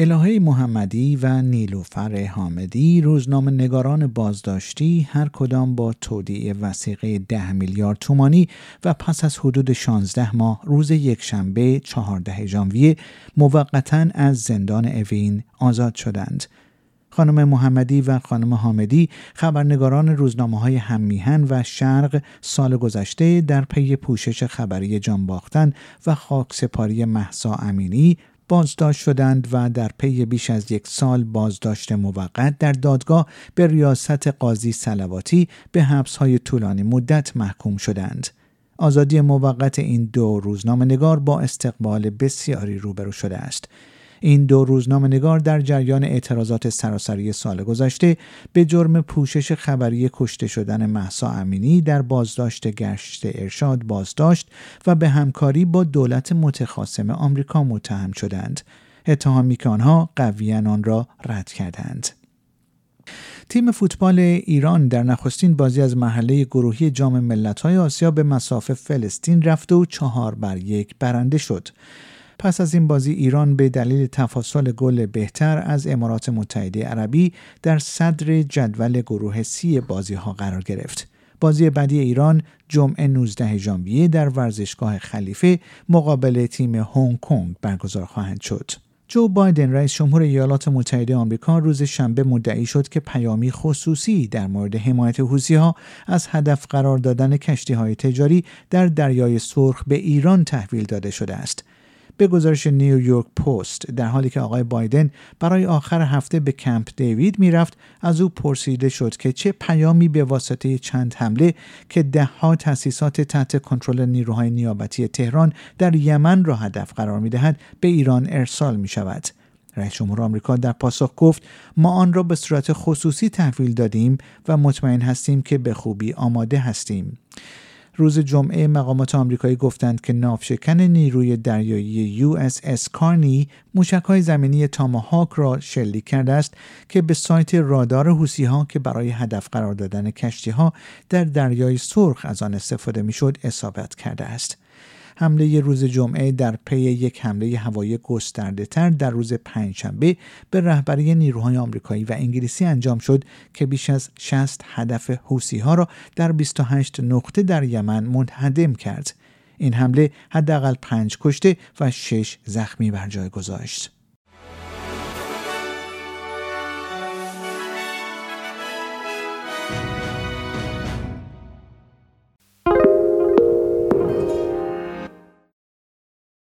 الهه محمدی و نیلوفر حامدی روزنامه نگاران بازداشتی هر کدام با تودیع وسیقه ده میلیارد تومانی و پس از حدود 16 ماه روز یکشنبه 14 ژانویه موقتا از زندان اوین آزاد شدند. خانم محمدی و خانم حامدی خبرنگاران روزنامه های هممیهن و شرق سال گذشته در پی پوشش خبری جان باختن و خاکسپاری محسا امینی بازداشت شدند و در پی بیش از یک سال بازداشت موقت در دادگاه به ریاست قاضی سلواتی به های طولانی مدت محکوم شدند. آزادی موقت این دو روزنامه نگار با استقبال بسیاری روبرو شده است. این دو روزنامه نگار در جریان اعتراضات سراسری سال گذشته به جرم پوشش خبری کشته شدن محسا امینی در بازداشت گشت ارشاد بازداشت و به همکاری با دولت متخاصم آمریکا متهم شدند اتهامی که آنها قویا آن را رد کردند تیم فوتبال ایران در نخستین بازی از محله گروهی جام ملت‌های آسیا به مسافه فلسطین رفت و چهار بر یک برنده شد. پس از این بازی ایران به دلیل تفاصل گل بهتر از امارات متحده عربی در صدر جدول گروه سی بازی ها قرار گرفت. بازی بعدی ایران جمعه 19 ژانویه در ورزشگاه خلیفه مقابل تیم هنگ کنگ برگزار خواهند شد. جو بایدن رئیس جمهور ایالات متحده آمریکا روز شنبه مدعی شد که پیامی خصوصی در مورد حمایت حوسی ها از هدف قرار دادن کشتی های تجاری در دریای سرخ به ایران تحویل داده شده است. به گزارش نیویورک پست در حالی که آقای بایدن برای آخر هفته به کمپ دیوید می‌رفت از او پرسیده شد که چه پیامی به واسطه چند حمله که دهها تأسیسات تحت کنترل نیروهای نیابتی تهران در یمن را هدف قرار می‌دهد به ایران ارسال می شود. رئیس جمهور آمریکا در پاسخ گفت ما آن را به صورت خصوصی تحویل دادیم و مطمئن هستیم که به خوبی آماده هستیم. روز جمعه مقامات آمریکایی گفتند که ناوشکن نیروی دریایی اس کارنی های زمینی تاماهاک را شلیک کرده است که به سایت رادار حوسی ها که برای هدف قرار دادن کشتی ها در دریای سرخ از آن استفاده می‌شد اصابت کرده است. حمله روز جمعه در پی یک حمله هوایی گسترده تر در روز پنجشنبه به رهبری نیروهای آمریکایی و انگلیسی انجام شد که بیش از 60 هدف حوسی ها را در 28 نقطه در یمن منهدم کرد. این حمله حداقل پنج کشته و شش زخمی بر جای گذاشت.